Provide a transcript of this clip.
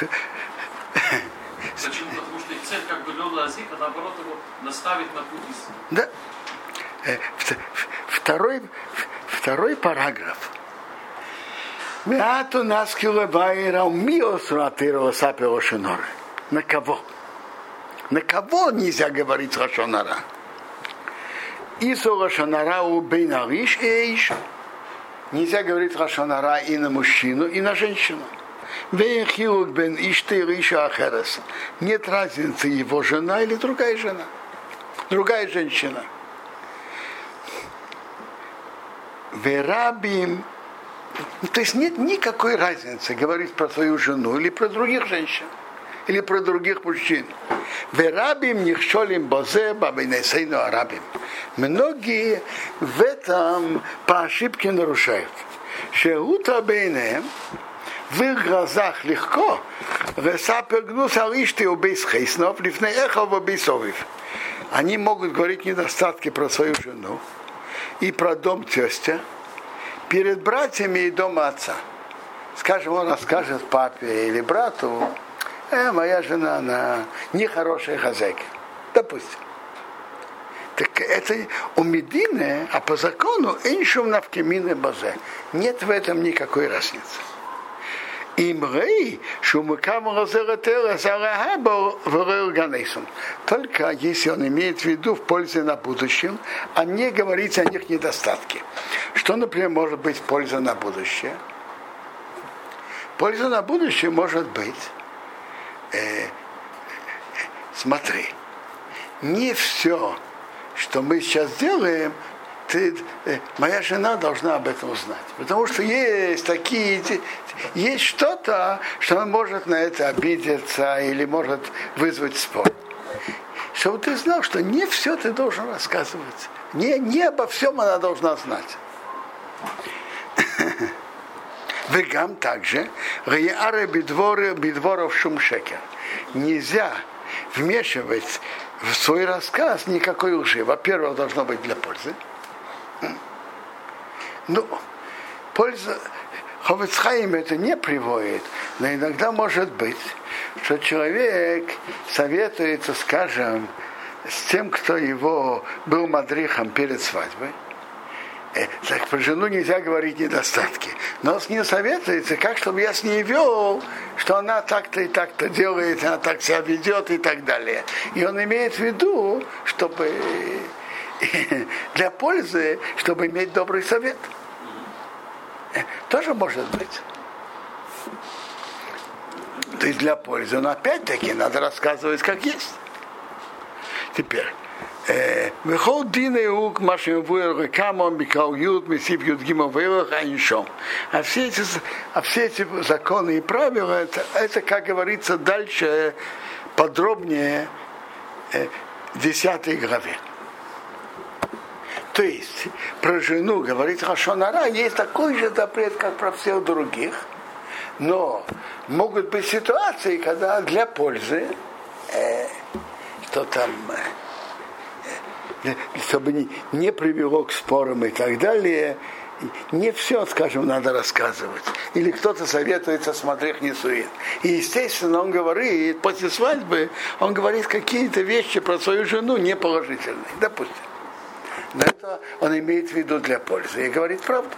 Потому что их цель как бы Лёла Азика, наоборот, его наставить на путь истины. Да. Э, вт- Второй, второй параграф. Мяту нас килобайра умиос ратырова сапила шиноры. На кого? На кого нельзя говорить Рашонара? Исо Рашонара у Бейнариш и Эйш. Нельзя говорить Рашонара и на мужчину, и на женщину. Вехилук бен Ишты Риша Ахерес. Нет разницы, его жена или другая жена. Другая женщина. Верабим. То есть нет никакой разницы говорить про свою жену или про других женщин или про других мужчин. Верабим нихшолим бозе бабинесейну арабим. Многие в этом по ошибке нарушают. Шеута бейнем в их глазах легко. Весапер гнус алишты убейс хейснов, лифней эхов убейс овив. Они могут говорить недостатки про свою жену и про дом тестя перед братьями и дома отца. Скажем, он расскажет папе или брату, э, моя жена, она нехорошая хозяйка. Допустим. Так это у Медины, а по закону иншум навкемины базе. Нет в этом никакой разницы. Имрей, шумыкам разератера зарахаба ганейсом. Только если он имеет в виду в пользу на будущем, а не говорить о них недостатке. Что, например, может быть польза на будущее? Польза на будущее может быть, э, смотри, не все, что мы сейчас делаем, ты, э, моя жена должна об этом узнать. Потому что есть такие, есть что-то, что она может на это обидеться или может вызвать спор. Чтобы ты знал, что не все ты должен рассказывать. Не, не обо всем она должна знать. Вегам также, бедворов шумшекер. Нельзя вмешивать в свой рассказ никакой лжи. Во-первых, должно быть для пользы. Ну, польза, Ховецхайм это не приводит, но иногда может быть, что человек советуется, скажем, с тем, кто его был мадрихом перед свадьбой. Так про жену нельзя говорить недостатки. Но с ней советуется, как чтобы я с ней вел, что она так-то и так-то делает, она так себя ведет и так далее. И он имеет в виду, чтобы для пользы, чтобы иметь добрый совет. Тоже может быть. То есть для пользы. Но опять-таки надо рассказывать, как есть. Теперь. Машин вуэр камон бикал юд мисип юд гимон вейлах айншом. А все эти, а все эти законы и правила, это, это, как говорится, дальше подробнее э, в 10 главе. То есть про жену говорит Хашонара, есть такой же запрет, как про всех других, но могут быть ситуации, когда для пользы, э, что там, э, чтобы не, не привело к спорам и так далее, не все, скажем, надо рассказывать. Или кто-то советуется смотреть не сует. И, естественно, он говорит, после свадьбы, он говорит какие-то вещи про свою жену неположительные. Допустим. Но это он имеет в виду для пользы и говорит правду.